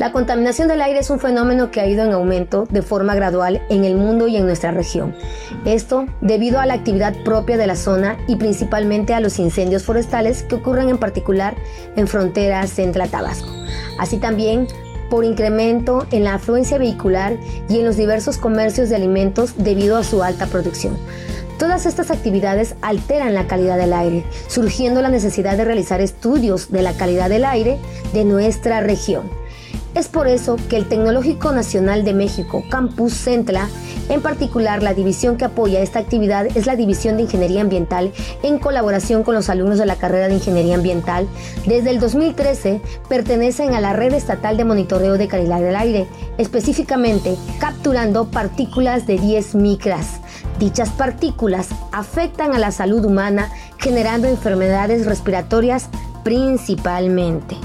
La contaminación del aire es un fenómeno que ha ido en aumento de forma gradual en el mundo y en nuestra región. Esto debido a la actividad propia de la zona y principalmente a los incendios forestales que ocurren en particular en frontera central-tabasco. Así también por incremento en la afluencia vehicular y en los diversos comercios de alimentos debido a su alta producción. Todas estas actividades alteran la calidad del aire, surgiendo la necesidad de realizar estudios de la calidad del aire de nuestra región. Es por eso que el Tecnológico Nacional de México, Campus Centla, en particular la división que apoya esta actividad es la División de Ingeniería Ambiental en colaboración con los alumnos de la carrera de Ingeniería Ambiental. Desde el 2013 pertenecen a la Red Estatal de Monitoreo de Calidad del Aire, específicamente capturando partículas de 10 micras. Dichas partículas afectan a la salud humana generando enfermedades respiratorias principalmente.